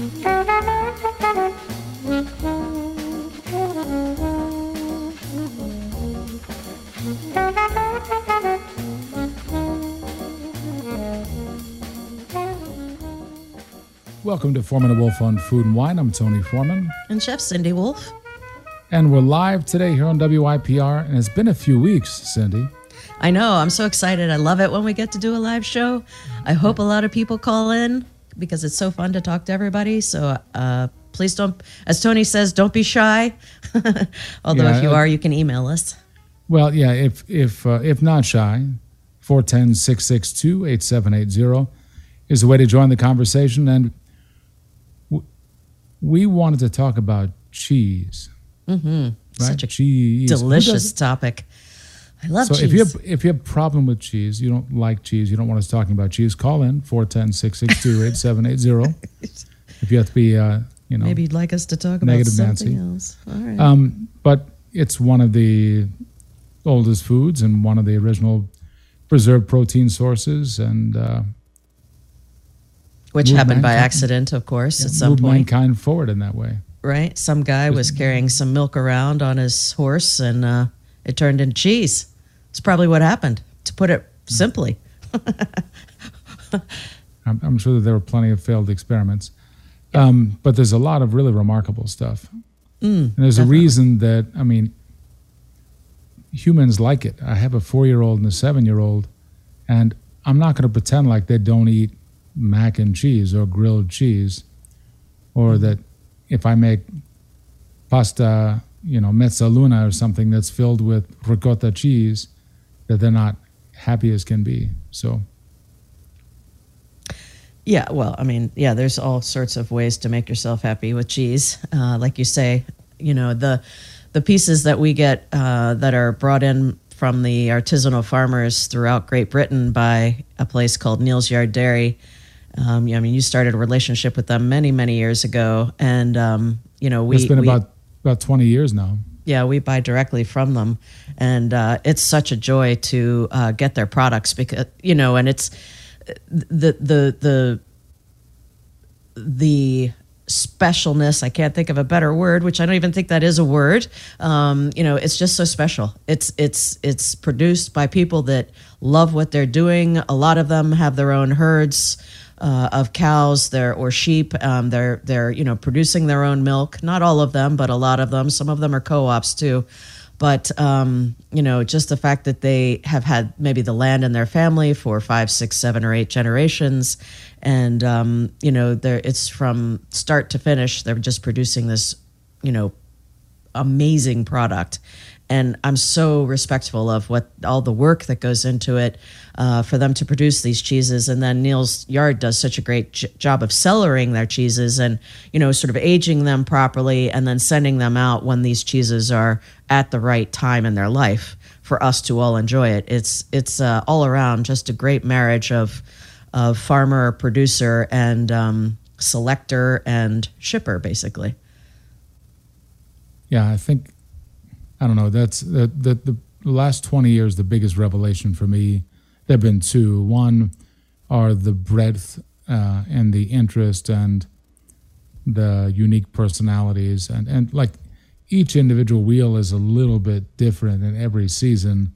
Welcome to Foreman and Wolf on Food and Wine. I'm Tony Foreman. And Chef Cindy Wolf. And we're live today here on WYPR. And it's been a few weeks, Cindy. I know. I'm so excited. I love it when we get to do a live show. I hope a lot of people call in because it's so fun to talk to everybody. So uh, please don't, as Tony says, don't be shy. Although Yeah, if you are, you can email us. Well, yeah, if if uh, if not shy, 410-662-8780 is the way to join the conversation. And w- we wanted to talk about cheese. Mm-hmm. Right? Such a cheese. Delicious topic. I love So cheese. if you have if you have a problem with cheese, you don't like cheese, you don't want us talking about cheese, call in 410-662-8780. if you have to be uh, you know Maybe you'd like us to talk about something Nancy. else. All right. Um, but it's one of the oldest foods and one of the original preserved protein sources, and uh, Which happened by accident, of course, at some point. mankind forward in that way. right? Some guy was carrying some milk around on his horse and uh, it turned into cheese. It's probably what happened, to put it simply. I'm, I'm sure that there were plenty of failed experiments, um, but there's a lot of really remarkable stuff. and there's a reason that I mean, humans like it. I have a four-year-old and a seven-year-old, and I'm not going to pretend like they don't eat mac and cheese or grilled cheese, or that if I make pasta, you know, mezzaluna or something that's filled with ricotta cheese, that they're not happy as can be. So. Yeah, well, I mean, yeah, there's all sorts of ways to make yourself happy with cheese. Uh, like you say, you know, the the pieces that we get uh, that are brought in from the artisanal farmers throughout Great Britain by a place called Neal's Yard Dairy. Um, yeah, I mean, you started a relationship with them many, many years ago, and um, you know, we it's been we- about about 20 years now. Yeah, we buy directly from them, and uh, it's such a joy to uh, get their products because you know, and it's the the the the specialness. I can't think of a better word, which I don't even think that is a word. Um, you know, it's just so special. It's it's it's produced by people that love what they're doing. A lot of them have their own herds uh, of cows there or sheep. Um, they're they're you know producing their own milk. Not all of them, but a lot of them. Some of them are co-ops too. But um, you know, just the fact that they have had maybe the land in their family for five, six, seven, or eight generations, and um, you know, it's from start to finish. They're just producing this, you know, amazing product and i'm so respectful of what all the work that goes into it uh, for them to produce these cheeses. And then neal's yard does such a great j- job of cellaring their cheeses and you know sort of aging them properly and then sending them out when these cheeses are at the right time in their life for us to all enjoy it. It's it's uh, all around just a great marriage of of farmer producer and um, selector and shipper basically. Yeah, I think I don't know. That's the the, the last twenty years. The biggest revelation for me. There've been two. One are the breadth uh, and the interest and the unique personalities and and like each individual wheel is a little bit different in every season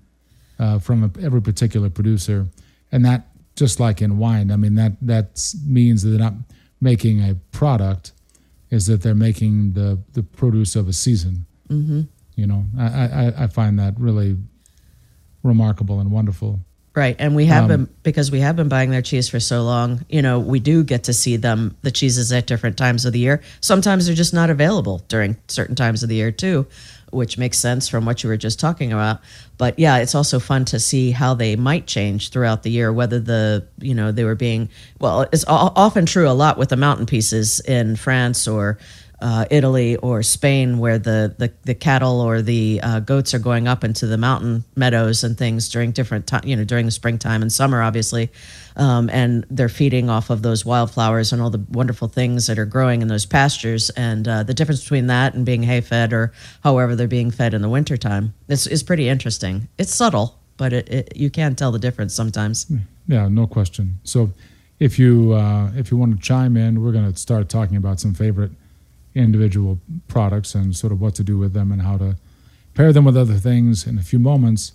uh, from a, every particular producer, and that just like in wine. I mean that that means that they're not making a product is that they're making the the produce of a season. Mm-hmm. You know, I, I I find that really remarkable and wonderful. Right. And we have Um, been, because we have been buying their cheese for so long, you know, we do get to see them, the cheeses at different times of the year. Sometimes they're just not available during certain times of the year, too, which makes sense from what you were just talking about. But yeah, it's also fun to see how they might change throughout the year, whether the, you know, they were being, well, it's often true a lot with the mountain pieces in France or, uh, Italy or Spain, where the, the, the cattle or the uh, goats are going up into the mountain meadows and things during different time, you know, during the springtime and summer, obviously, um, and they're feeding off of those wildflowers and all the wonderful things that are growing in those pastures. And uh, the difference between that and being hay fed or however they're being fed in the wintertime is is pretty interesting. It's subtle, but it, it you can tell the difference sometimes. Yeah, no question. So, if you uh, if you want to chime in, we're going to start talking about some favorite individual products and sort of what to do with them and how to pair them with other things in a few moments.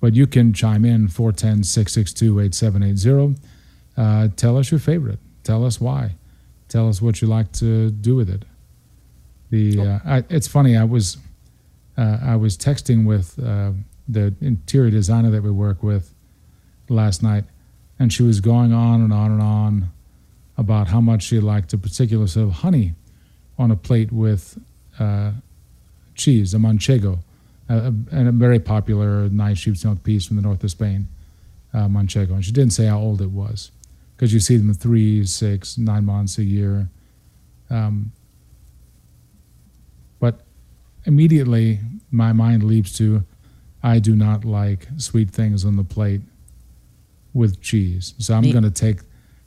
But you can chime in 410 662 8780. Uh, tell us your favorite. Tell us why. Tell us what you like to do with it. The uh, I, it's funny. I was uh, I was texting with uh, the interior designer that we work with last night, and she was going on and on and on about how much she liked a particular sort of honey on a plate with uh, cheese, a manchego, a, and a very popular nice sheep's milk piece from the north of Spain, uh, manchego. And she didn't say how old it was, because you see them three, six, nine months, a year. Um, but immediately my mind leaps to, I do not like sweet things on the plate with cheese. So I'm going to take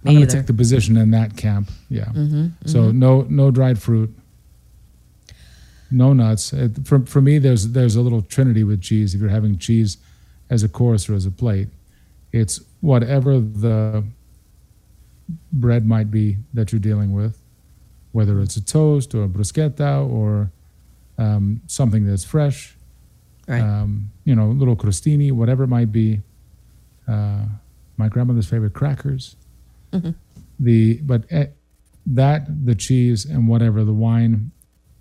I'm going to take the position in that camp. Yeah. Mm-hmm, so mm-hmm. no no dried fruit, no nuts. It, for for me, there's there's a little trinity with cheese. If you're having cheese as a course or as a plate, it's whatever the bread might be that you're dealing with, whether it's a toast or a bruschetta or um, something that's fresh, right. um, you know, little crostini, whatever it might be. Uh, my grandmother's favorite crackers. Mm-hmm. The but that the cheese and whatever the wine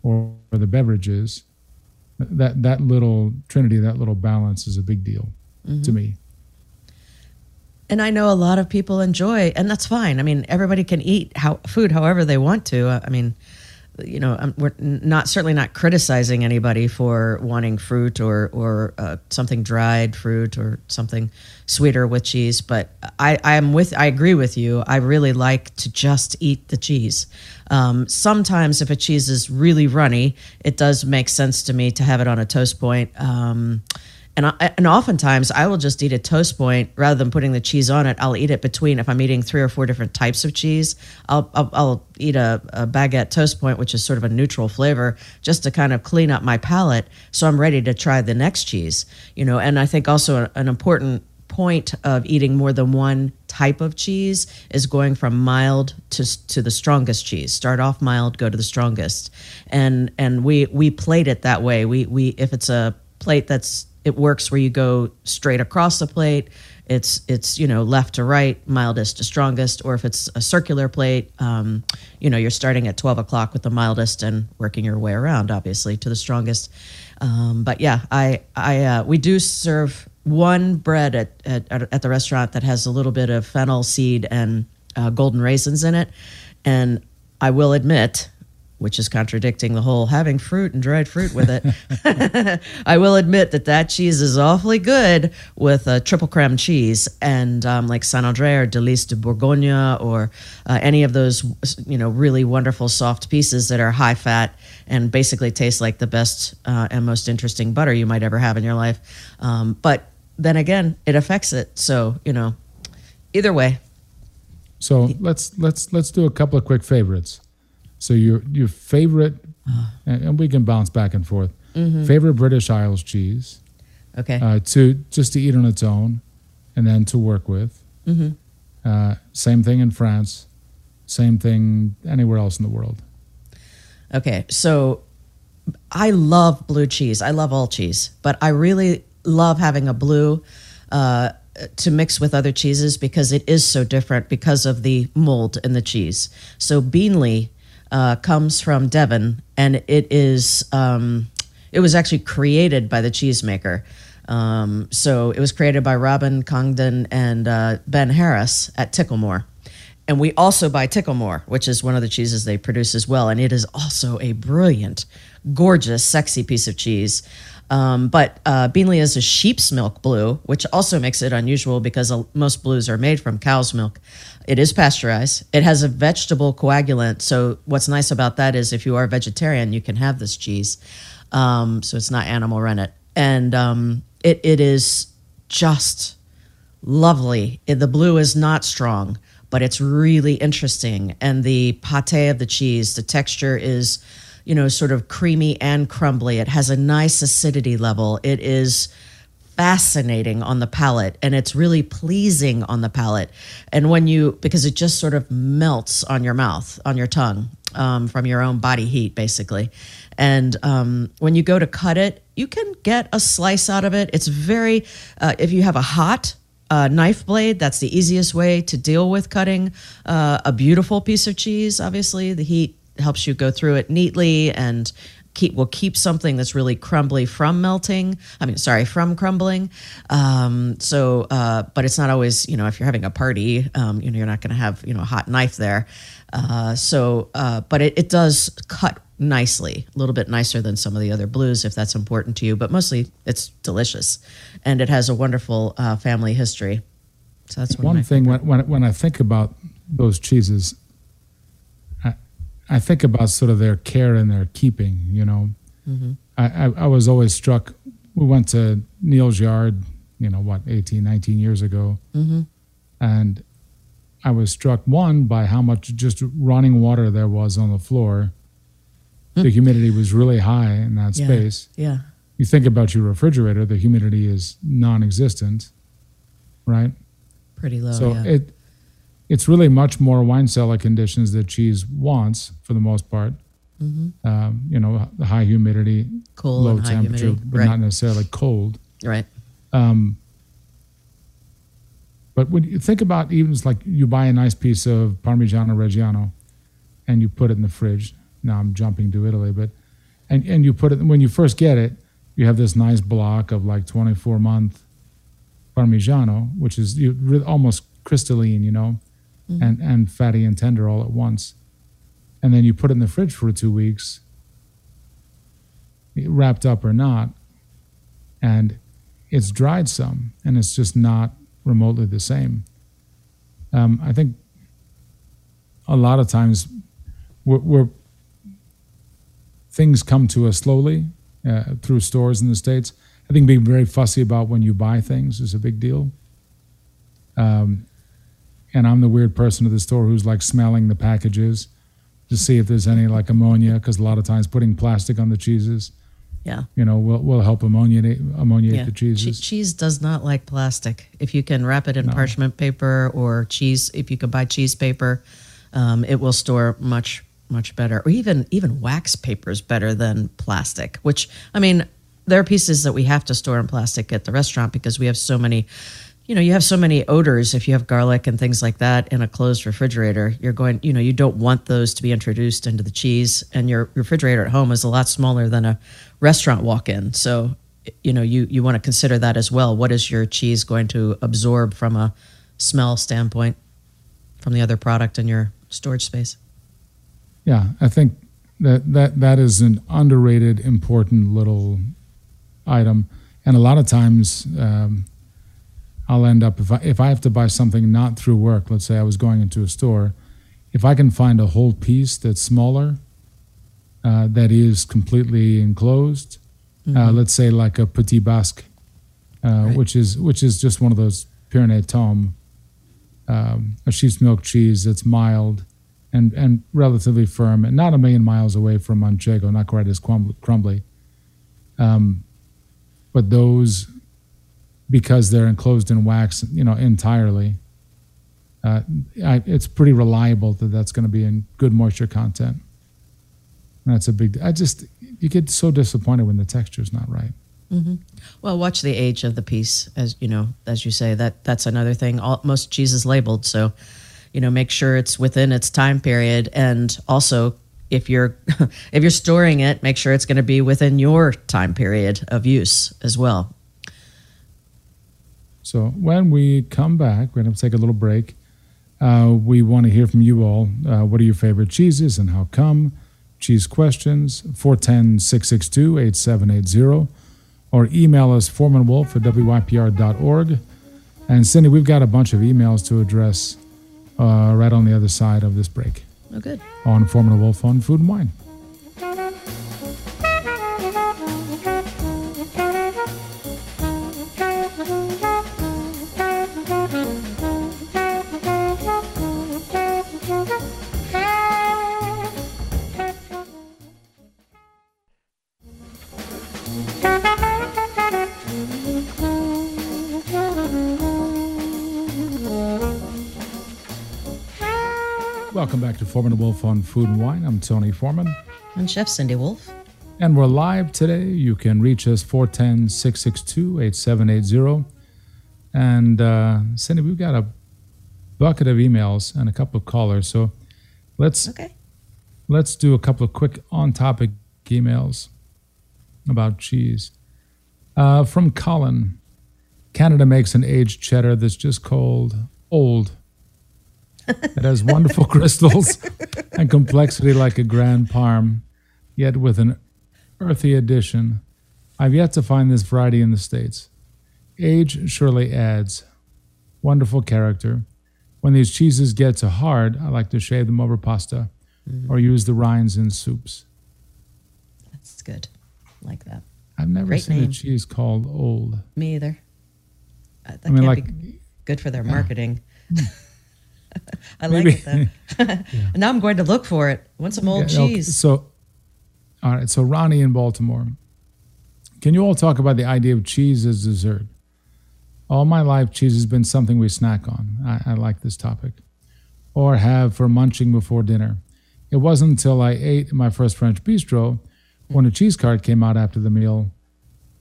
or, or the beverages, that that little trinity, that little balance is a big deal mm-hmm. to me. And I know a lot of people enjoy, and that's fine. I mean, everybody can eat how, food however they want to. I mean, you know, um, we're not certainly not criticizing anybody for wanting fruit or or uh, something dried fruit or something sweeter with cheese. But I am with I agree with you. I really like to just eat the cheese. Um, sometimes if a cheese is really runny, it does make sense to me to have it on a toast point. Um, and I, and oftentimes I will just eat a toast point rather than putting the cheese on it. I'll eat it between if I'm eating three or four different types of cheese. I'll I'll, I'll eat a, a, baguette toast point, which is sort of a neutral flavor, just to kind of clean up my palate, so I'm ready to try the next cheese. You know, and I think also an important point of eating more than one type of cheese is going from mild to to the strongest cheese. Start off mild, go to the strongest, and and we we plate it that way. We we if it's a plate that's it works where you go straight across the plate. It's it's you know left to right, mildest to strongest, or if it's a circular plate, um, you know you're starting at 12 o'clock with the mildest and working your way around, obviously, to the strongest. Um, but yeah, I I uh, we do serve one bread at, at at the restaurant that has a little bit of fennel seed and uh, golden raisins in it, and I will admit which is contradicting the whole having fruit and dried fruit with it. I will admit that that cheese is awfully good with a triple creme cheese and um, like Saint Andre or Delice de Bourgogne or uh, any of those you know really wonderful soft pieces that are high fat and basically taste like the best uh, and most interesting butter you might ever have in your life. Um, but then again, it affects it. So you know, either way. So let's let's let's do a couple of quick favorites. So your your favorite, and we can bounce back and forth. Mm-hmm. Favorite British Isles cheese. Okay. Uh, to just to eat on its own, and then to work with. Mm-hmm. Uh, same thing in France. Same thing anywhere else in the world. Okay, so I love blue cheese. I love all cheese, but I really love having a blue uh, to mix with other cheeses because it is so different because of the mold in the cheese. So Beenleigh uh, comes from Devon, and it is um, it was actually created by the cheesemaker. Um, so it was created by Robin Congdon and uh, Ben Harris at Ticklemore. And we also buy Ticklemore, which is one of the cheeses they produce as well. And it is also a brilliant, gorgeous, sexy piece of cheese. Um, but uh, Beenleigh is a sheep's milk blue, which also makes it unusual because most blues are made from cow's milk. It is pasteurized. It has a vegetable coagulant. So what's nice about that is if you are a vegetarian, you can have this cheese. Um, so it's not animal rennet, and um, it it is just lovely. The blue is not strong, but it's really interesting, and the pate of the cheese, the texture is, you know, sort of creamy and crumbly. It has a nice acidity level. It is fascinating on the palate and it's really pleasing on the palate. And when you, because it just sort of melts on your mouth, on your tongue um, from your own body heat, basically. And um, when you go to cut it, you can get a slice out of it. It's very, uh, if you have a hot uh, knife blade, that's the easiest way to deal with cutting uh, a beautiful piece of cheese. Obviously, the heat helps you go through it neatly and keep will keep something that's really crumbly from melting. I mean, sorry, from crumbling. Um, so, uh, but it's not always you know if you're having a party, um, you know you're not going to have you know a hot knife there. Uh, so, uh, but it, it does cut nicely, a little bit nicer than some of the other blues if that's important to you. But mostly, it's delicious, and it has a wonderful uh, family history. So that's one, one thing when, when when I think about those cheeses, I think about sort of their care and their keeping. You know, mm-hmm. I, I, I was always struck. We went to Neal's yard, you know, what 18, 19 years ago, mm-hmm. and I was struck one by how much just running water there was on the floor. Mm. The humidity was really high in that yeah. space. Yeah. You think about your refrigerator, the humidity is non-existent, right? Pretty low. So yeah. it it's really much more wine cellar conditions that cheese wants for the most part. Mm-hmm. Um, you know, the high humidity, cool low temperature, humidity. but right. not necessarily cold. Right. Um, but when you think about even it's like you buy a nice piece of Parmigiano Reggiano and you put it in the fridge. Now I'm jumping to Italy, but and and you put it when you first get it, you have this nice block of like 24 month Parmigiano, which is you, almost crystalline, you know mm-hmm. and, and fatty and tender all at once. And then you put it in the fridge for two weeks, wrapped up or not, and it's dried some, and it's just not remotely the same. Um, I think a lot of times we're, we're things come to us slowly uh, through stores in the states. I think being very fussy about when you buy things is a big deal. Um, and I'm the weird person at the store who's like smelling the packages to see if there's any like ammonia because a lot of times putting plastic on the cheeses yeah you know will, will help ammoniate ammoniate yeah. the cheeses che- cheese does not like plastic if you can wrap it in no. parchment paper or cheese if you can buy cheese paper um, it will store much much better or even even wax paper is better than plastic which i mean there are pieces that we have to store in plastic at the restaurant because we have so many you know, you have so many odors if you have garlic and things like that in a closed refrigerator. You're going, you know, you don't want those to be introduced into the cheese, and your refrigerator at home is a lot smaller than a restaurant walk in. So, you know, you, you want to consider that as well. What is your cheese going to absorb from a smell standpoint from the other product in your storage space? Yeah, I think that, that, that is an underrated, important little item. And a lot of times, um, I'll end up if I if I have to buy something not through work. Let's say I was going into a store, if I can find a whole piece that's smaller, uh, that is completely enclosed. Uh, mm-hmm. Uh, let's say like a Petit Basque, uh, right. which is which is just one of those Pyrenees Tomme, um, a sheep's milk cheese that's mild and and relatively firm, and not a million miles away from Manchego, not quite as crumbly. Um, but those because they're enclosed in wax, you know, entirely. Uh, I, it's pretty reliable that that's going to be in good moisture content. And that's a big. I just you get so disappointed when the texture is not right. Mm-hmm. Well, watch the age of the piece, as you know, as you say. That that's another thing. All, most cheese is labeled, so you know, make sure it's within its time period, and also if you're if you're storing it, make sure it's going to be within your time period of use as well. So when we come back, we're going to take a little break. Uh, we want to hear from you all. Uh, what are your favorite cheeses and how come? Cheese questions, 410 662 8780, or email us foremanwolf at wypr.org. And Cindy, we've got a bunch of emails to address uh, right on the other side of this break. Oh, good. On Foreman Wolf on Food and Wine. Welcome back to Foreman and Wolf on Food and Wine. I'm Tony Foreman. And Chef Cindy Wolf. And we're live today. You can reach us 410 662 8780. And uh, Cindy, we've got a bucket of emails and a couple of callers. So let's Okay. let's do a couple of quick on-topic emails about cheese. Uh, from Colin, Canada makes an aged cheddar that's just called old. It has wonderful crystals and complexity like a Grand Parm, yet with an earthy addition. I've yet to find this variety in the States. Age surely adds. Wonderful character. When these cheeses get too hard, I like to shave them over pasta or use the rinds in soups. That's good. Like that. I've never Great seen a cheese called old. Me either. Uh, that I mean, like, be good for their marketing. I like it though. and now I'm going to look for it. Want some old Yeah, okay, cheese? So, all right. So, Ronnie in Baltimore. Can you all talk about the idea of cheese as dessert? All my life, cheese has been something we snack on. I, I like this topic. Or have for munching before dinner. It wasn't until I ate my first French bistro when a cheese cart came out after the meal.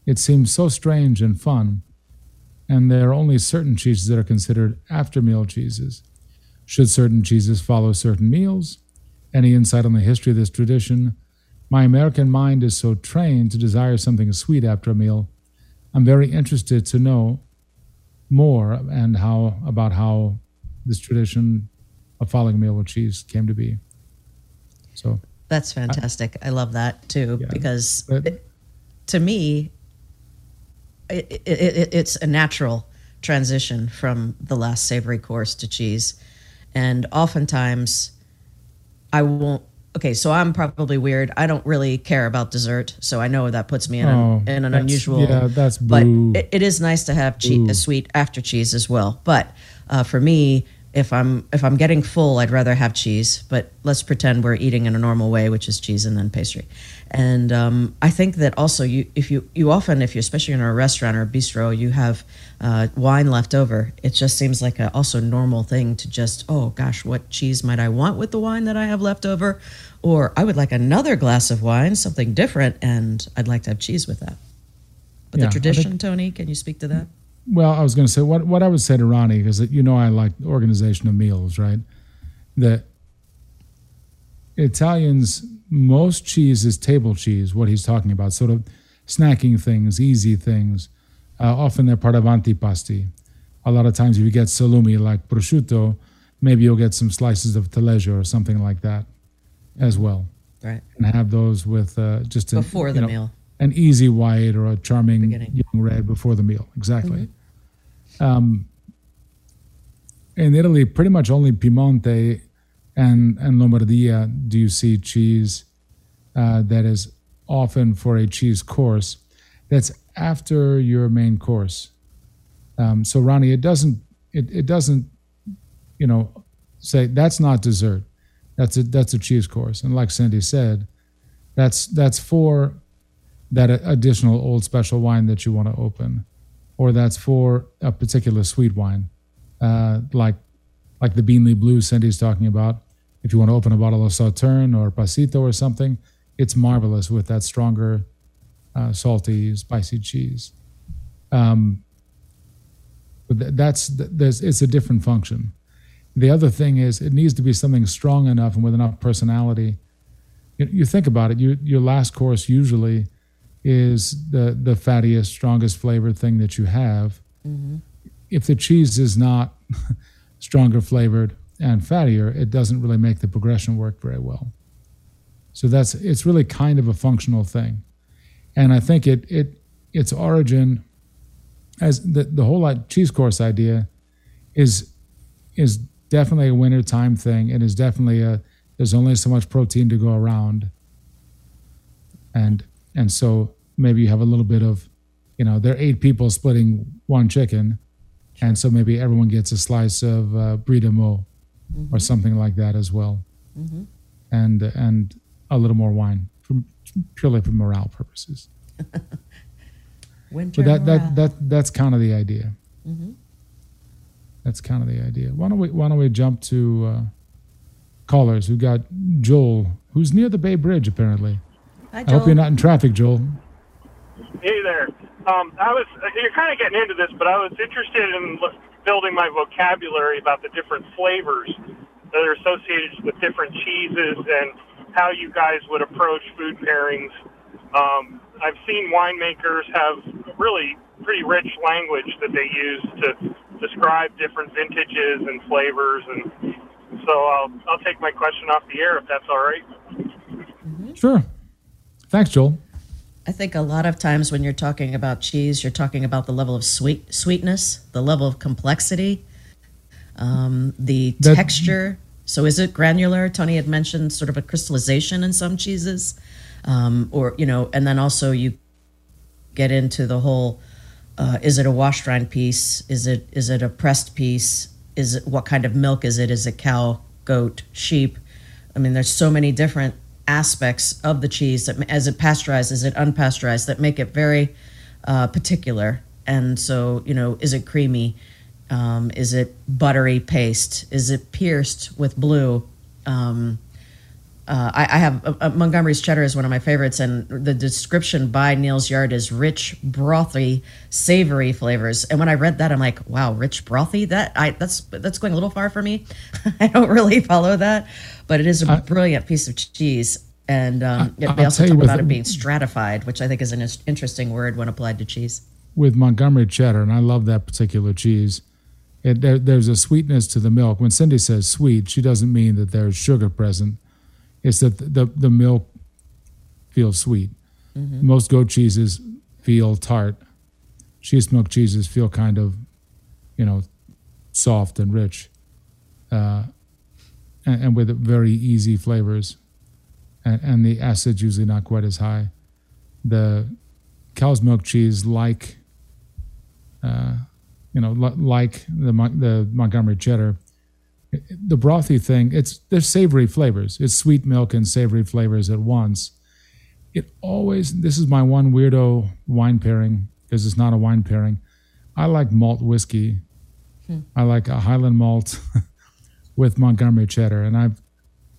It seemed so strange and fun. And there are only certain cheeses that are considered after meal cheeses. Should certain cheeses follow certain meals? Any insight on the history of this tradition? My American mind is so trained to desire something sweet after a meal. I'm very interested to know more and how about how this tradition of following a meal with cheese came to be. So, That's fantastic. I love that too Yeah. because But- it- to me, it, it, it's a natural transition from the last savory course to cheese. And oftentimes, I won't. Okay, so I'm probably weird. I don't really care about dessert, so I know that puts me in, Oh, an, in an unusual. yeah, that's But it, it is nice to have che- Boo. a sweet after cheese as well. But uh, for me, if I'm if I'm getting full, I'd rather have cheese. But let's pretend we're eating in a normal way, which is cheese and then pastry. And um, I think that also you if you you often if you especially in a restaurant or a bistro you have uh, wine left over. It just seems like a also normal thing to just oh gosh, what cheese might I want with the wine that I have left over, or I would like another glass of wine, something different, and I'd like to have cheese with that. But Yeah, the I think- tradition, Tony, can you speak to that? Well, I was going to say what what I would say to Ronnie is that you know I like organization of meals, right? That Italians most cheese is table cheese. What he's talking about, sort of snacking things, easy things. Uh, often they're part of antipasti. A lot of times, if you get salumi like prosciutto, maybe you'll get some slices of taleggio or something like that, as well, Right. and have those with uh, just a, Before the know, meal. an easy white or a charming Beginning. young red before the meal. Exactly. Um, in Italy, pretty much only Piemonte and, and Lombardia do you see cheese uh, that is often for a cheese course that's after your main course. Um, so Ronnie, it doesn't it, it doesn't you know say that's not dessert. That's a that's a cheese course. And like Cindy said, that's that's for that additional old special wine that you want to open, or that's for a particular sweet wine, uh, like like the Beenleigh Blue Cindy's talking about. If you want to open a bottle of Sauterne or Passito or something, it's marvelous with that stronger, uh, salty, spicy cheese. Um, but th- that's th- there's it's a different function. The other thing is it needs to be something strong enough and with enough personality. You, you think about it. You, your last course usually is the the fattiest, strongest flavored thing that you have. If the cheese is not stronger flavored and fattier, it doesn't really make the progression work very well. So that's it's really kind of a functional thing, and I think it it its origin as the the whole like cheese course idea is is definitely a winter time thing. It is definitely a there's only so much protein to go around, and and so maybe you have a little bit of, you know, there are eight people splitting one chicken, and so maybe everyone gets a slice of uh, brie de meaux or something like that as well, and and a little more wine from purely for morale purposes. Winter But that morale. that that that's kind of the idea. That's kind of the idea. Why don't we Why don't we jump to uh, callers. We've got Joel, who's near the Bay Bridge, apparently. Hi, I hope you're not in traffic, Joel. Hey there. Um, I was you're kind of getting into this, but I was interested in building my vocabulary about the different flavors that are associated with different cheeses and how you guys would approach food pairings. Um, I've seen winemakers have really pretty rich language that they use to describe different vintages and flavors, and so I'll I'll take my question off the air if that's all right. Sure. Thanks, Joel. I think a lot of times when you're talking about cheese, you're talking about the level of sweet sweetness, the level of complexity, um, the That- texture. So is it granular? Tony had mentioned sort of a crystallization in some cheeses, um, or you know, and then also you get into the whole: uh, is it a wash rind piece? Is it is it a pressed piece? Is it what kind of milk is it? Is it cow, goat, sheep? I mean, there's so many different aspects of the cheese that, as it pasteurized, is it unpasteurized, that make it very uh, particular. And so, you know, is it creamy? Um, is it buttery paste? Is it pierced with blue? Um, uh, I, I have uh, uh, Montgomery's cheddar is one of my favorites, and the description by Neal's Yard is rich, brothy, savory flavors. And when I read that, I'm like, wow, rich, brothy. That I that's that's going a little far for me. I don't really follow that, but it is a I- brilliant piece of cheese. And um, I- they also talk about it being stratified, which I think is an interesting word when applied to cheese. with Montgomery cheddar, and I love that particular cheese. It, there, there's a sweetness to the milk. When Cindy says sweet, she doesn't mean that there's sugar present. It's that the, the milk feels sweet. Most goat cheeses feel tart. Cheese milk cheeses feel kind of, you know, soft and rich, uh, and, and with very easy flavors, and, and the acid's usually not quite as high. The cow's milk cheese, like uh, you know, like the the Montgomery cheddar, the brothy thing. It's there's savory flavors. It's sweet milk and savory flavors at once. It always. This is my one weirdo wine pairing because it's not a wine pairing. I like malt whiskey. Hmm. I like a Highland malt with Montgomery cheddar, and I've.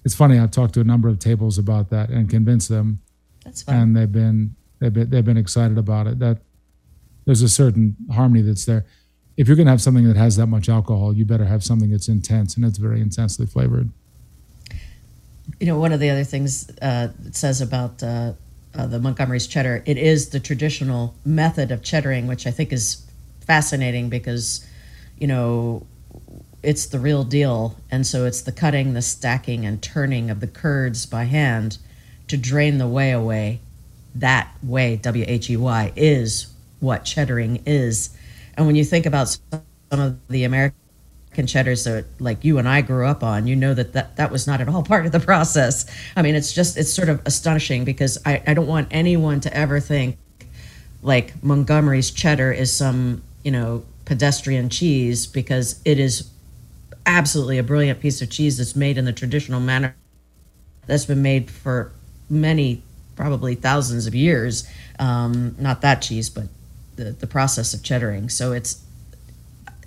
It's funny. I've talked to a number of tables about that and convinced them That's fine. and they've been they've been they've been excited about it. That there's a certain harmony that's there. If you're going to have something that has that much alcohol, you better have something that's intense and it's very intensely flavored. You know, one of the other things uh, it says about uh, uh, the Montgomery's cheddar, it is the traditional method of cheddaring, which I think is fascinating because, you know, it's the real deal. And so it's the cutting, the stacking, and turning of the curds by hand to drain the whey away. That way, W H E Y, is what cheddaring is. And when you think about some of the American cheddars that like you and I grew up on, you know that, that that was not at all part of the process. I mean, it's just, it's sort of astonishing because I, I don't want anyone to ever think like Montgomery's cheddar is some, you know, pedestrian cheese because it is absolutely a brilliant piece of cheese that's made in the traditional manner that's been made for many, probably thousands of years. Um, not that cheese, but the, the process of cheddaring. So it's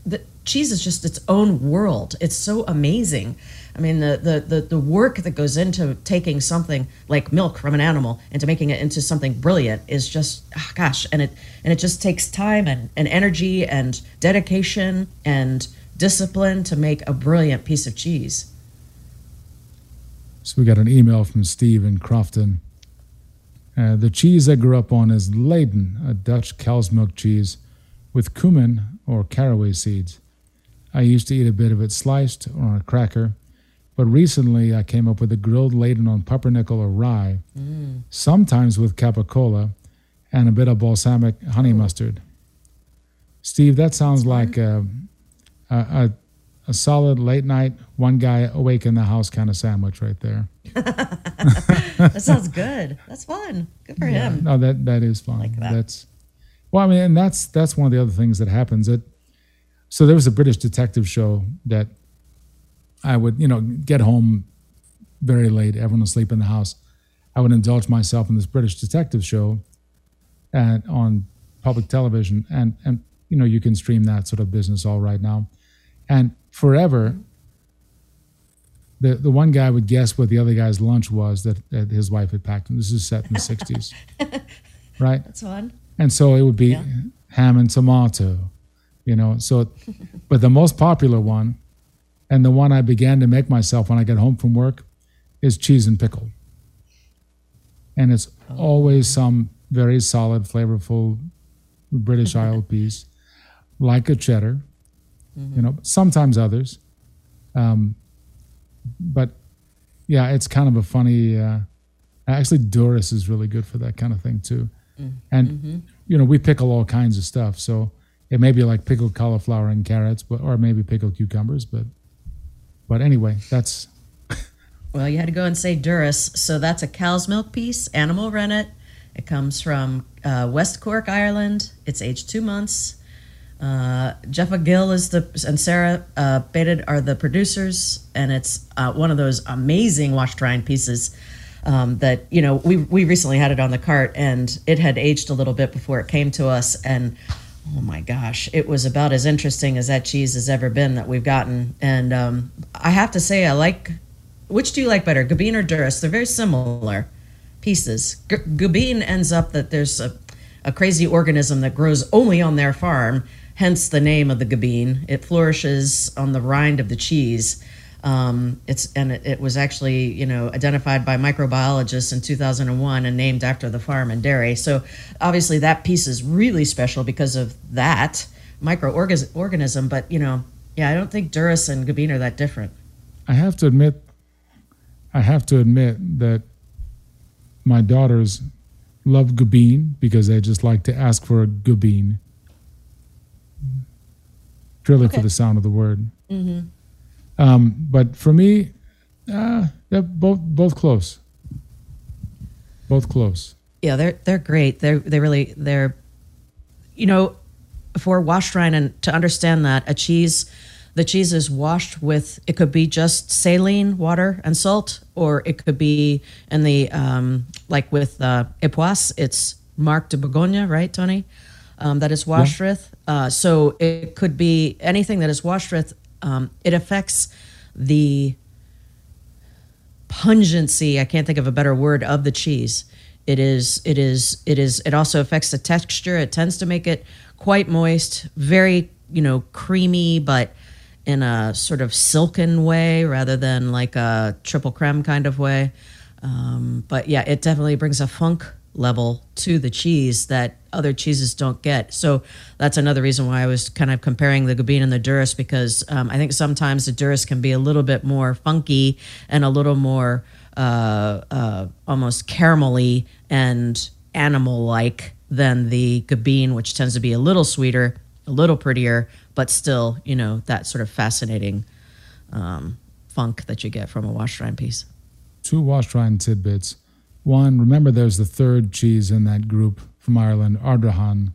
the cheese is just its own world. It's so amazing. I mean, the, the, the, the work that goes into taking something like milk from an animal and to making it into something brilliant is just, ah, gosh, and it, and it just takes time and, and energy and dedication and discipline to make a brilliant piece of cheese. So we got an email from Steve in Crofton. Uh, the cheese I grew up on is Leyden, a Dutch cow's milk cheese with cumin or caraway seeds. I used to eat a bit of it sliced or on a cracker, but recently I came up with a grilled Leyden on pumpernickel or rye, sometimes with capicola and a bit of balsamic honey mustard. Steve, that sounds like a, a, a, a solid late night, one guy awake in the house kind of sandwich right there. That sounds good. That's fun. Good for him. No, that that is fun. Like that. That's well, I mean, and that's that's one of the other things that happens. It so there was a British detective show that I would, you know, get home very late, everyone asleep in the house. I would indulge myself in this British detective show and on public television and and you know, you can stream that sort of business all right now. And forever the the one guy would guess what the other guy's lunch was that, that his wife had packed. And this is set in the '60s, right? That's fun. And so it would be Yeah. ham and tomato, you know. So, but the most popular one, and the one I began to make myself when I get home from work, is cheese and pickle. And it's oh. always some very solid, flavorful British Isle piece, like a cheddar, you know. Sometimes others, um, but yeah, it's kind of a funny. Uh, actually, Durrus is really good for that kind of thing too. And you know, we pickle all kinds of stuff, so it may be like pickled cauliflower and carrots, but or maybe pickled cucumbers. But but anyway, that's Well, you had to go and say Durrus. So that's a cow's milk piece, animal rennet. It comes from uh, West Cork, Ireland. It's aged two months. Uh, Jeffa Gill is the and Sarah uh, are the producers, and it's uh, one of those amazing wash rind pieces um, that you know we we recently had it on the cart, and it had aged a little bit before it came to us, and oh my gosh, it was about as interesting as that cheese has ever been that we've gotten, and um, I have to say I like. Which do you like better, Gubbeen or Durrus? They're very similar pieces. G- Gubbeen ends up that there's a, a crazy organism that grows only on their farm, hence the name of the Gubbeen. It flourishes on the rind of the cheese. Um, it's and it, it was actually you know identified by microbiologists in 2001 and named after the farm and dairy. So obviously that piece is really special because of that microorganism. But you know, yeah, I don't think Durrus and Gubbeen are that different. I have to admit, I have to admit that my daughters love gubbeen because they just like to ask for a gubbeen. For Okay. the sound of the word. Um, but for me, uh, they're both both close. Both close. Yeah, they're they're great. They're they really they're you know for wash rind and to understand that a cheese the cheese is washed with it could be just saline water and salt or it could be in the um, like with uh, epoisse it's marc de bourgogne right tony um, that is washed with. Uh, so it could be anything that is washed with. Um, it affects the pungency i can't think of a better word of the cheese. It is it is it is it also affects the texture. It tends to make it quite moist very you know creamy but in a sort of silken way rather than like a triple creme kind of way. Um, but yeah it definitely brings a funk level to the cheese that other cheeses don't get so that's another reason why i was kind of comparing the gubbeen and the durrus because um, i think sometimes the durrus can be a little bit more funky and a little more uh, uh, almost caramelly and animal like than the gubbeen, which tends to be a little sweeter, a little prettier, but still, you know, that sort of fascinating um, funk that you get from a washed rind piece. Two washed rind tidbits. One, remember there's the third cheese in that group from Ireland, Ardrahan,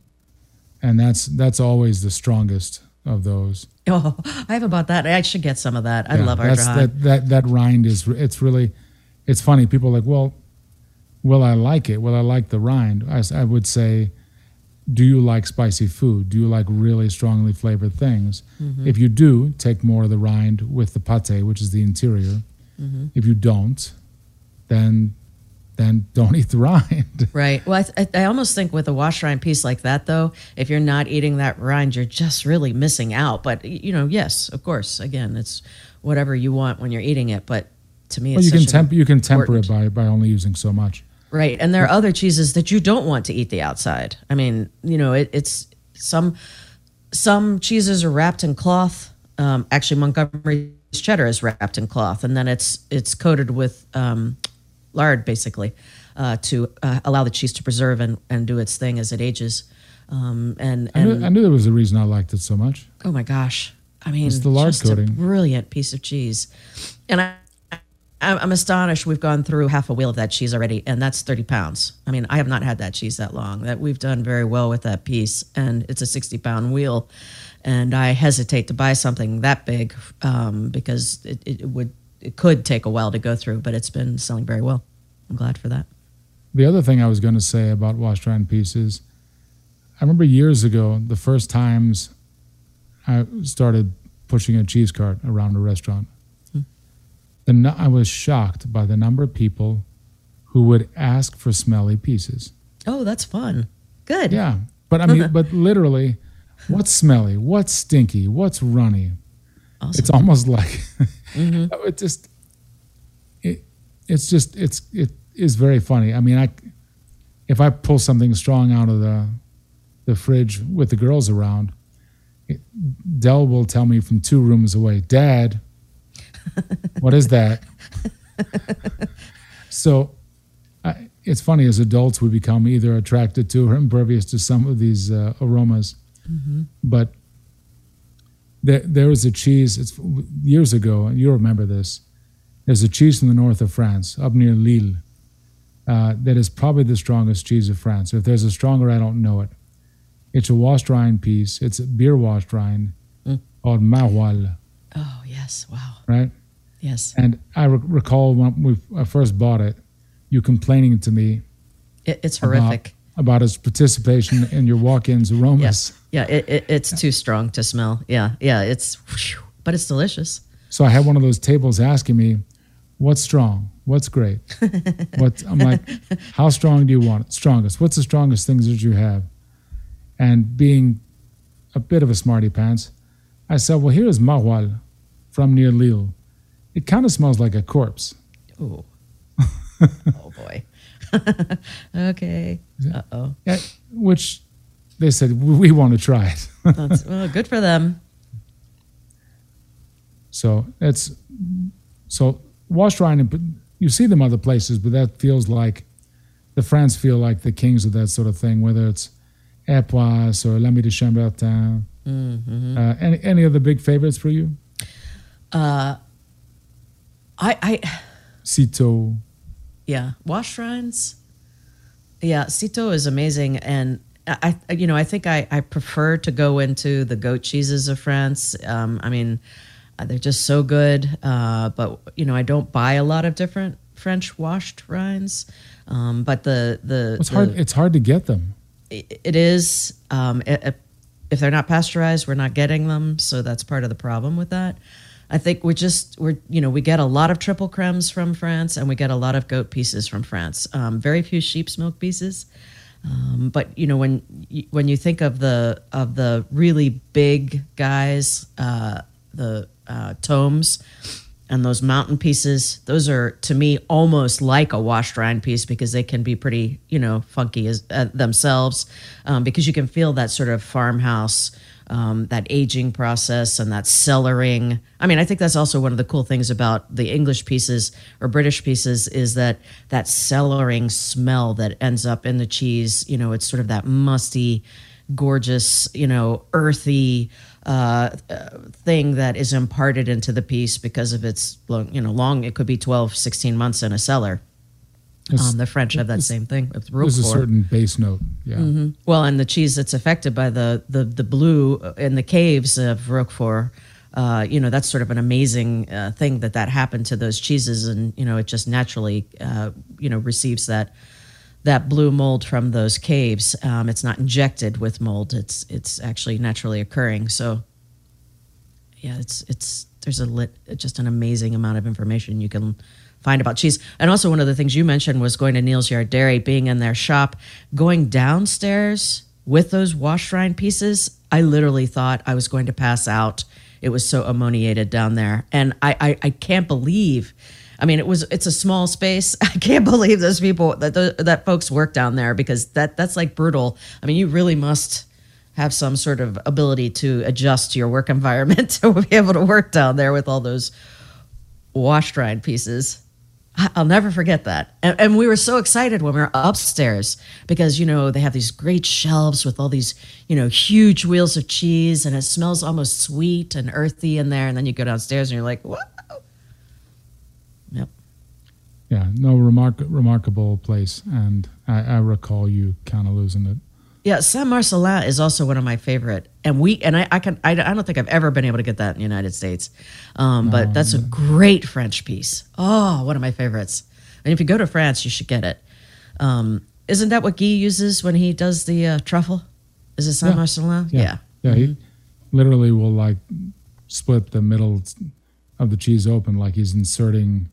and that's that's always the strongest of those. Oh, I have about that. I should get some of that. I Yeah, love Ardrahan. that that that rind is it's really it's funny people are like well will i like it will i like the rind I, I would say do you like spicy food do you like really strongly flavored things Mm-hmm. if you do take more of the rind with the pate which is the interior Mm-hmm. if you don't then then don't eat the rind Right. Well, I, th- I almost think with a wash rind piece like that, though, if you're not eating that rind, you're just really missing out. But you know, yes, of course. Again, it's whatever you want when you're eating it. But to me, well, you can temper you can temper it by by only using so much Right. And there are other cheeses that you don't want to eat the outside. I mean, you know, it, it's some some cheeses are wrapped in cloth. Um, actually, Montgomery's cheddar is wrapped in cloth, and then it's it's coated with um, lard, basically, uh, to uh, allow the cheese to preserve and, and do its thing as it ages. Um, and I knew, I knew there was a reason i liked it so much oh my gosh, I mean, It's the lard just a coating. brilliant piece of cheese, and I. I'm I'm astonished. We've gone through half a wheel of that cheese already, and that's 30 pounds. I mean, I have not had that cheese that long. That we've done very well with that piece, and it's a 60 pound wheel. And I hesitate to buy something that big um, because it, it would it could take a while to go through, but it's been selling very well. I'm glad for that. The other thing I was going to say about wash rind pieces, I remember years ago, the first times I started pushing a cheese cart around a restaurant. Hmm. the I was shocked by the number of people who would ask for smelly pieces. Oh, that's fun. Good. Yeah, but I mean, but literally, what's smelly? What's stinky? What's runny? Awesome. It's almost like it just it it's just it's it is very funny. I mean, I if I pull something strong out of the the fridge with the girls around, it, Dell will tell me from two rooms away, "Dad, what is that?" so I, it's funny as adults we become either attracted to or impervious to some of these uh, aromas, but there, there was a cheese. It's years ago, and you remember this. There's a cheese from the north of France, up near Lille, uh, that is probably the strongest cheese of France. If there's a stronger, I don't know it. It's a washed rind piece. It's a beer washed rind Mm. called Maroilles, Oh, yes. Wow. right? Yes. And I re- recall when we I first bought it, you complaining to me It, it's horrific. About its participation in your walk-ins aromas. Yes. Yeah. It, it, it's too strong to smell. Yeah. Yeah. It's, but it's delicious. So I had one of those tables asking me, "What's strong? What's great?" what I'm like, "How strong do you want it? Strongest? What's the strongest things that you have?" And being a bit of a smarty pants, I said, "Well, here is Maroilles from near Lille. It kind of smells like a corpse." Ooh. oh, boy. okay. Uh oh. Yeah, which they said we want to try it. That's well, good for them. So it's so wash rind. You see them other places, but that feels like the France feel like the kings of that sort of thing. Whether it's Epoisse or L'Ami de Chambertin. Mm-hmm. Uh, any any of the big favorites for you? Uh, I, I, Citeaux. Yeah, wash rinds. Yeah, Citeaux is amazing, and I, you know, I think I, I prefer to go into the goat cheeses of France. Um, I mean, uh, they're just so good. Uh, but you know, I don't buy a lot of different French washed rinds. Um, but the the It's the- hard. It's hard to get them. it it is um, i- i- if they're not pasteurized we're not getting them so that's part of the problem with that i think we're just we're you know we get a lot of triple cremes from france and we get a lot of goat pieces from france. Um, very few sheep's milk pieces. Um, but you know when when you think of the of the really big guys uh, the uh, tommes and those mountain pieces those are to me almost like a washed rind piece because they can be pretty you know funky as uh, themselves um, because you can feel that sort of farmhouse um, that aging process and that cellaring. I mean i think that's also one of the cool things about the english pieces or british pieces is that that cellaring smell that ends up in the cheese you know it's sort of that musty gorgeous you know earthy uh, uh, thing that is imparted into the piece because of its long, you know long it could be 12 16 months in a cellar um, the french have that same thing with There's a certain base note. Yeah. Mm-hmm. well and the cheese that's affected by the the, the blue in the caves of roquefort uh, you know that's sort of an amazing uh, thing that that happened to those cheeses and you know it just naturally uh, you know receives that that blue mold from those caves. Um, it's not injected with mold. It's it's actually naturally occurring. So yeah, it's it's there's a lit just an amazing amount of information you can find about cheese. And also one of the things you mentioned was going to Neal's Yard Dairy, being in their shop, going downstairs with those wash rind pieces. I literally thought I was going to pass out. It was so ammoniated down there, and I I, I can't believe. I mean, it was it's a small space. I can't believe those people that those, that folks work down there because that that's like brutal. I mean, you really must have some sort of ability to adjust to your work environment to be able to work down there with all those wash dried pieces. I'll never forget that. And, and we were so excited when we were upstairs because, you know, they have these great shelves with all these, you know, huge wheels of cheese and it smells almost sweet and earthy in there. And then you go downstairs and you're like, whoa. Yep. Yeah. No remark remarkable place, and I, I recall you kind of losing it. Yeah, Saint Marcellin is also one of my favorite, and we and I, I can I, I don't think I've ever been able to get that in the United States, um, but that's a great French piece. Oh, one of my favorites. And if you go to France, you should get it. Um, isn't that what Guy uses when he does the uh, truffle? Is it Saint Yeah. Marcellin? Yeah. Yeah. Yeah. He literally will like split the middle of the cheese open, like he's inserting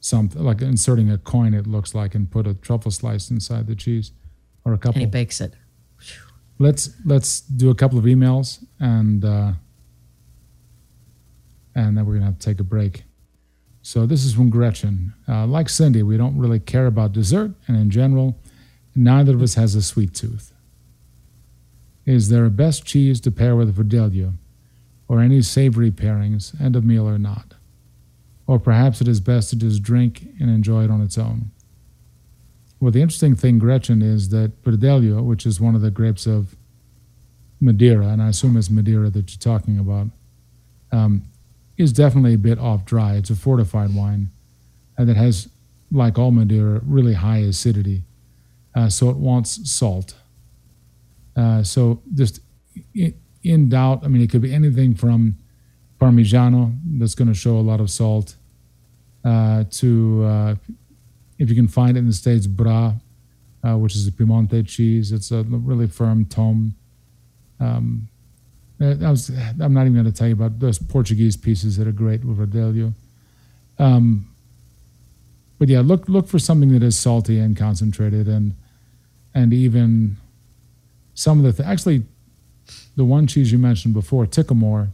something, like inserting a coin. It looks like, and put a truffle slice inside the cheese, or a couple. And he bakes it. Let's let's do a couple of emails and uh, and then we're gonna have to take a break. So this is from Gretchen. Uh, like Cindy, we don't really care about dessert, and in general, neither of us has a sweet tooth. Is there a best cheese to pair with a Verdelho, or any savory pairings, end of meal or not? Or perhaps it is best to just drink and enjoy it on its own. Well, the interesting thing, Gretchen, is that Verdelho, which is one of the grapes of Madeira, and I assume it's Madeira that you're talking about, um, is definitely a bit off dry. It's a fortified wine and it has, like all Madeira, really high acidity. Uh, so it wants salt. Uh, so just in, in, doubt, I mean, it could be anything from Parmigiano, that's going to show a lot of salt, uh, to, uh, if you can find it in the States, Bra, uh, which is a Piemonte cheese. It's a really firm tomme. Um, uh, I was, I'm not even going to tell you about those Portuguese pieces that are great with Verdelho. Um, but yeah, look look for something that is salty and concentrated, and and even some of the th- actually the one cheese you mentioned before, Sycamore,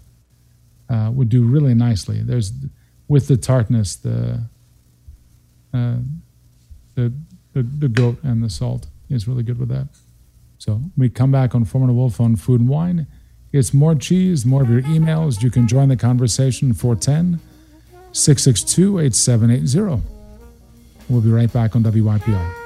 uh, would do really nicely. There's with the tartness, the uh, the, the the goat and the salt is really good with that. So we come back on Foreman Wolf on food and wine. It's more cheese, more of your emails. You can join the conversation 410 662 8780. We'll be right back on WYPR.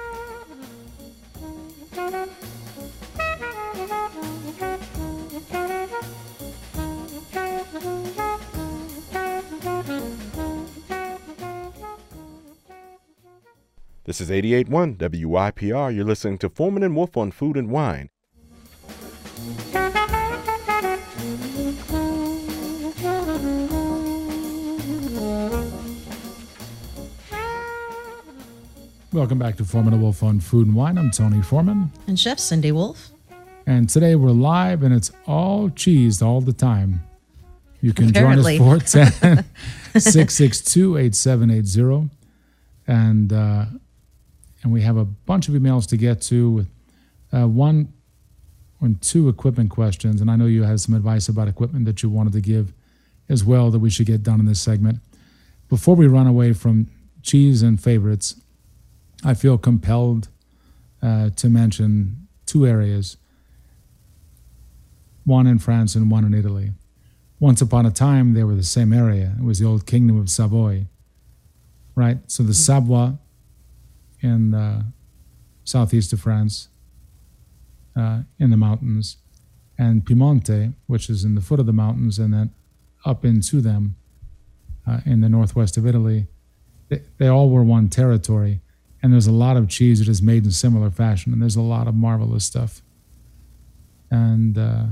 This is 88.1 WYPR. You're listening to Foreman and Wolf on Food and Wine. Welcome back to Foreman and Wolf on Food and Wine. I'm Tony Foreman. And Chef Cindy Wolf. And today we're live and it's all cheese all the time. You can Apparently. join us 410 662 8780. And, uh, and we have a bunch of emails to get to with uh, one and two equipment questions. And I know you had some advice about equipment that you wanted to give as well that we should get done in this segment. Before we run away from cheese and favorites, I feel compelled uh, to mention two areas one in France and one in Italy. Once upon a time, they were the same area. It was the old kingdom of Savoy, right? So the Savoie in the southeast of France, uh, in the mountains, and Piemonte, which is in the foot of the mountains, and then up into them uh, in the northwest of Italy. They, they all were one territory and there's a lot of cheese that is made in similar fashion, and there's a lot of marvelous stuff. And uh,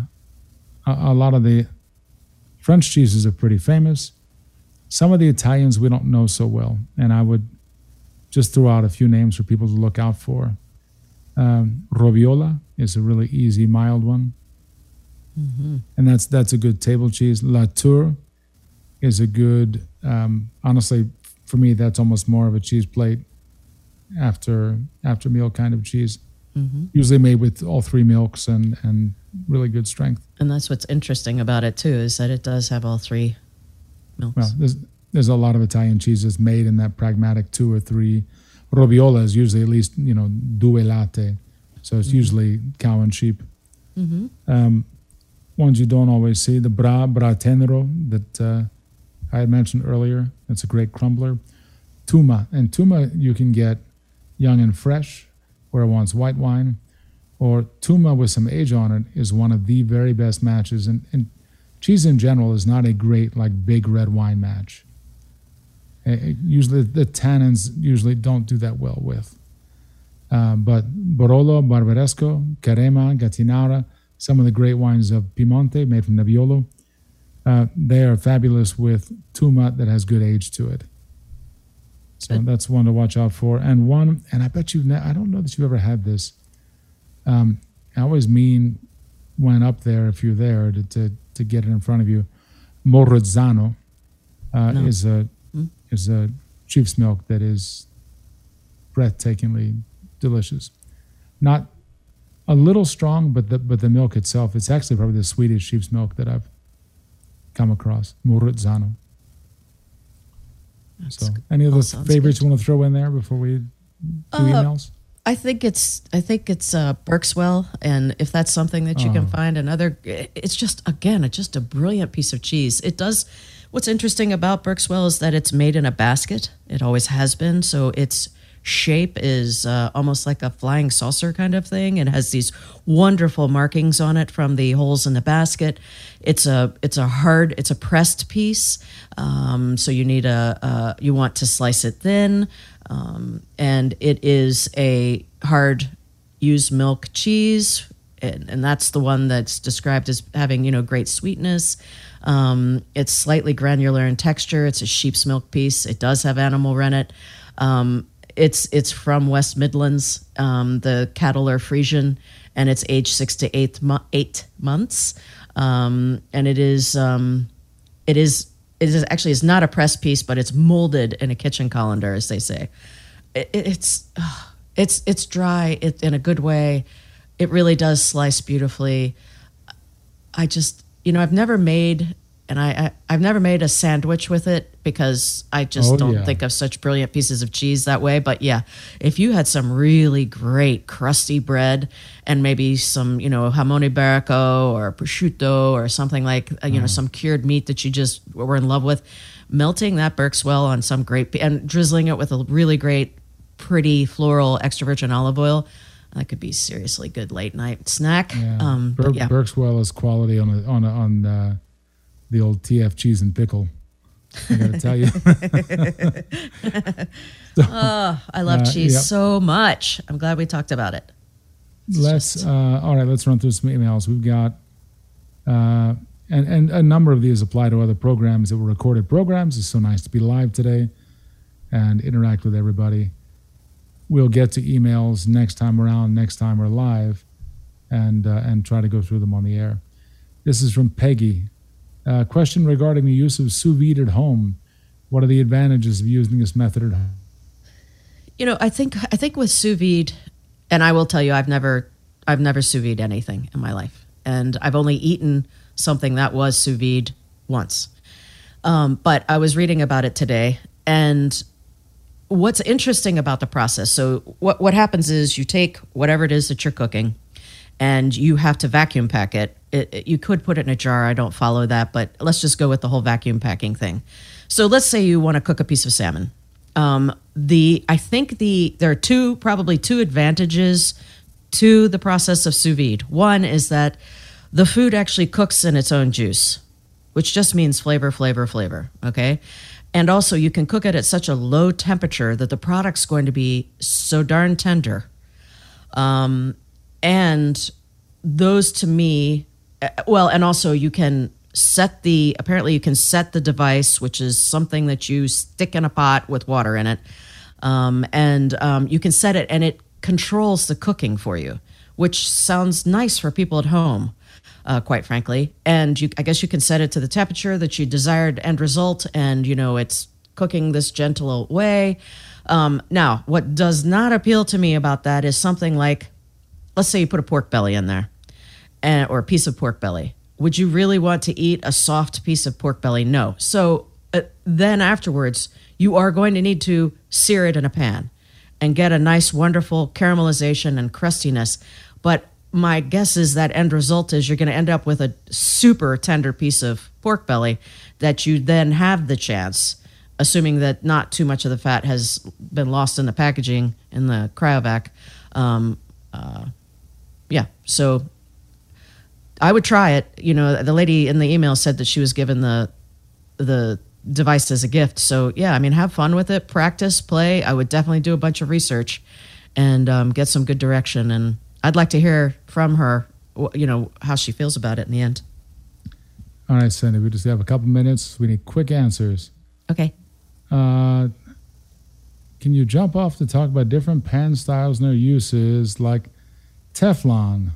a, a, lot of the French cheeses are pretty famous. Some of the Italians we don't know so well, and I would just throw out a few names for people to look out for. Um, Robiola is a really easy, mild one, mm-hmm. and that's that's a good table cheese. La Tour is a good. Um, honestly, for me, that's almost more of a cheese plate after after meal kind of cheese. Mm-hmm. Usually made with all three milks and and really good strength. And that's what's interesting about it too is that it does have all three milks. Well, there's a lot of Italian cheeses made in that pragmatic two or three. Robiola is usually at least you know due latte, so it's mm-hmm. usually cow and sheep. Mm-hmm. Um, ones you don't always see the Bra Bra Tenero that uh, I had mentioned earlier. It's a great crumbler. Tuma and Tuma you can get young and fresh, where it wants white wine, or Tuma with some age on it is one of the very best matches. And, and cheese in general is not a great, like, big red wine match. It, eh, usually, the tannins usually don't do that well with. Uh, but Barolo, Barbaresco, Carema, Gattinara, some of the great wines of Piemonte made from Nebbiolo, uh, they are fabulous with Tuma that has good age to it. So that's one to watch out for. And one, and I bet you, I don't know that you've ever had this. Um, I always mean when up there, if you're there, to, to, to get it in front of you. Murazzano uh, No. is a is a sheep's milk that is breathtakingly delicious. Not a little strong, but the but the milk itself, it's actually probably the sweetest sheep's milk that I've come across. Murazzano. So, any other favorites you want to throw in there before we do Uh, emails? I think it's I think it's uh, Berkswell, and if that's something that you Oh. can find, another. It's just again, it's just a brilliant piece of cheese. It does. What's interesting about Berkswell is that it's made in a basket. It always has been. So its shape is uh, almost like a flying saucer kind of thing. It has these wonderful markings on it from the holes in the basket. It's a it's a hard it's a pressed piece. Um, so you need a uh, you want to slice it thin, um, and it is a hard used milk cheese, and, and that's the one that's described as having you know great sweetness. Um, it's slightly granular in texture. It's a sheep's milk piece. It does have animal rennet. Um, it's it's from West Midlands. Um, the cattle are Frisian, and it's aged six to eight mo- eight months. Um, and it is um, it is it is actually is not a press piece, but it's molded in a kitchen colander, as they say. It, it- it's it's it's dry it, in a good way. It really does slice beautifully. I just, you know, I've never made, and I, I I've never made a sandwich with it because I just Oh, don't yeah. think of such brilliant pieces of cheese that way. But yeah, if you had some really great crusty bread and maybe some, you know, jamon iberico or prosciutto or something like, uh, you know, some cured meat that you just were in love with, melting that Berkswell on some great and drizzling it with a really great, pretty floral extra virgin olive oil. That could be seriously good late night snack. Yeah. Um, Ber- yeah. Berkswell is quality on a, on a, on uh, the old TF cheese and pickle. I got to tell you. Oh, I love Uh, cheese yep. so much. I'm glad we talked about it. let's uh, all right. Let's run through some emails. We've got, uh, and and a number of these apply to other programs that were recorded programs. It's so nice to be live today, and interact with everybody. We'll get to emails next time around. Next time we're live, and uh, and try to go through them on the air. This is from Peggy. Uh, question regarding the use of sous vide at home. What are the advantages of using this method at home? You know, I think I think with sous vide, and I will tell you, I've never I've never sous vide anything in my life, and I've only eaten something that was sous vide once. Um, but I was reading about it today, and what's interesting about the process. So what what happens is you take whatever it is that you're cooking, and you have to vacuum pack it. It, it- You could put it in a jar. I don't follow that, but let's just go with the whole vacuum packing thing. So let's say you want to cook a piece of salmon. Um, the I think the there are two probably two advantages to the process of sous vide. One is that the food actually cooks in its own juice, which just means flavor, flavor, flavor. Okay. And also, you can cook it at such a low temperature that the product's going to be so darn tender. Um, and those to me, uh, well, and also you can set the, apparently, you can set the device, which is something that you stick in a pot with water in it. Um, and um, you can set it and it controls the cooking for you, which sounds nice for people at home uh, quite frankly. And you, I guess you can set it to the temperature that you desired end result, and you know it's cooking this gentle way. Um, now, what does not appeal to me about that is something like, let's say you put a pork belly in there, and, or a piece of pork belly. Would you really want to eat a soft piece of pork belly? No. So uh, then afterwards, you are going to need to sear it in a pan and get a nice, wonderful caramelization and crustiness. But my guess is that end result is you're going to end up with a super tender piece of pork belly that you then have the chance, assuming that not too much of the fat has been lost in the packaging in the cryovac. Um, uh, yeah, so I would try it. You know, the lady in the email said that she was given the the device as a gift. So yeah, I mean, have fun with it, practice, play. I would definitely do a bunch of research and um, get some good direction. And I'd like to hear from her, you know, how she feels about it in the end. All right, Cindy, we just have a couple minutes. We need quick answers. Okay. Uh, can you jump off to talk about different pan styles and their uses, like Teflon?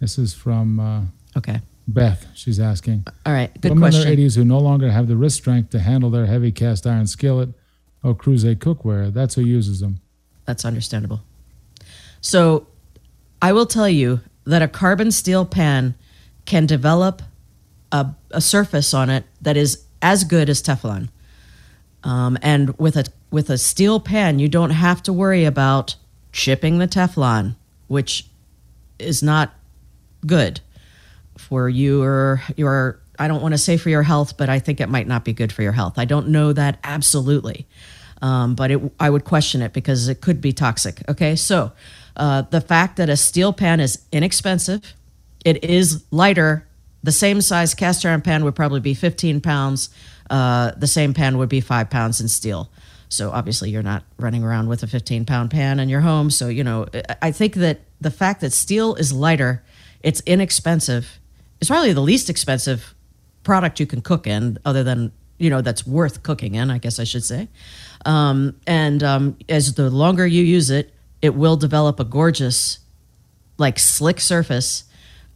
This is from uh, Okay. Beth, she's asking. All right, good Women question. in their 80s who no longer have the wrist strength to handle their heavy cast iron skillet or creuset cookware, that's who uses them. That's understandable. So, I will tell you that a carbon steel pan can develop a, a surface on it that is as good as Teflon. Um, and with a with a steel pan, you don't have to worry about chipping the Teflon, which is not good for you or your. I don't want to say for your health, but I think it might not be good for your health. I don't know that absolutely, um, but it, I would question it because it could be toxic. Okay, so uh, the fact that a steel pan is inexpensive, it is lighter. The same size cast iron pan would probably be 15 pounds. Uh, the same pan would be five pounds in steel. So obviously, you're not running around with a 15 pound pan in your home. So, you know, I think that the fact that steel is lighter, it's inexpensive, it's probably the least expensive product you can cook in, other than, you know, that's worth cooking in, I guess I should say. Um, and um, as the longer you use it, it will develop a gorgeous, like slick surface.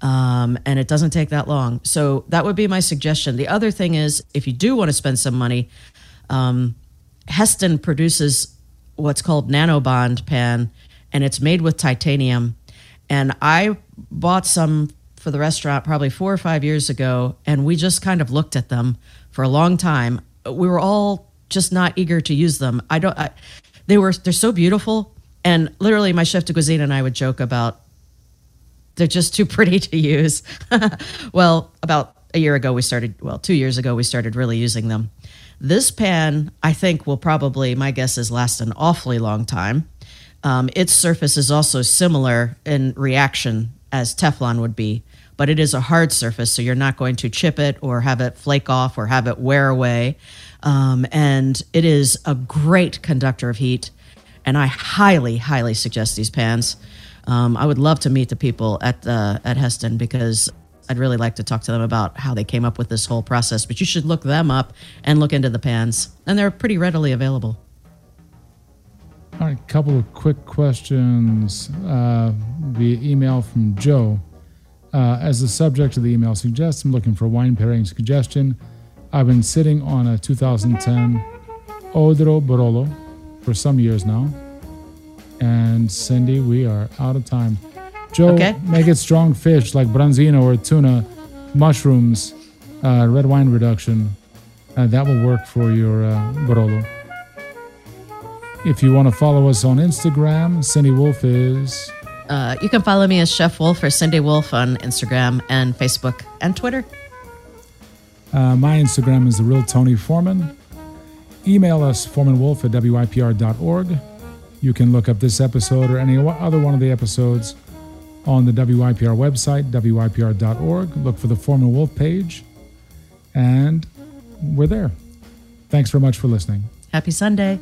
Um, and it doesn't take that long. So that would be my suggestion. The other thing is, if you do want to spend some money, um, Hestan produces what's called nanobond pan, and it's made with titanium. And I bought some for the restaurant probably four or five years ago, and we just kind of looked at them for a long time. We were all just not eager to use them. I don't. I, they were. They're so beautiful, and literally, my chef de cuisine and I would joke about they're just too pretty to use. well, about a year ago, we started. Well, two years ago, we started really using them. This pan, I think, will probably, my guess is, last an awfully long time. Um, its surface is also similar in reaction as Teflon would be, but it is a hard surface, so you're not going to chip it or have it flake off or have it wear away. Um, and it is a great conductor of heat, and I highly, highly suggest these pans. Um, I would love to meet the people at uh, at Hestan because I'd really like to talk to them about how they came up with this whole process. But you should look them up and look into the pans, and they're pretty readily available. All right, a couple of quick questions uh, via email from Joe. Uh, as the subject of the email suggests, I'm looking for a wine pairing suggestion. I've been sitting on a 2010 Oddero Barolo for some years now. And Cindy, we are out of time. Joe, Okay. make it strong fish like branzino or tuna, mushrooms, uh, red wine reduction. Uh, that will work for your uh, Barolo. If you want to follow us on Instagram, Cindy Wolf is. Uh, you can follow me as Chef Wolf or Cindy Wolf on Instagram and Facebook and Twitter. Uh, my Instagram is the real Tony Foreman. Email us foremanwolf at wypr.org. You can look up this episode or any other one of the episodes on the WYPR website, wypr.org. Look for the Foreman Wolf page, and we're there. Thanks very much for listening. Happy Sunday.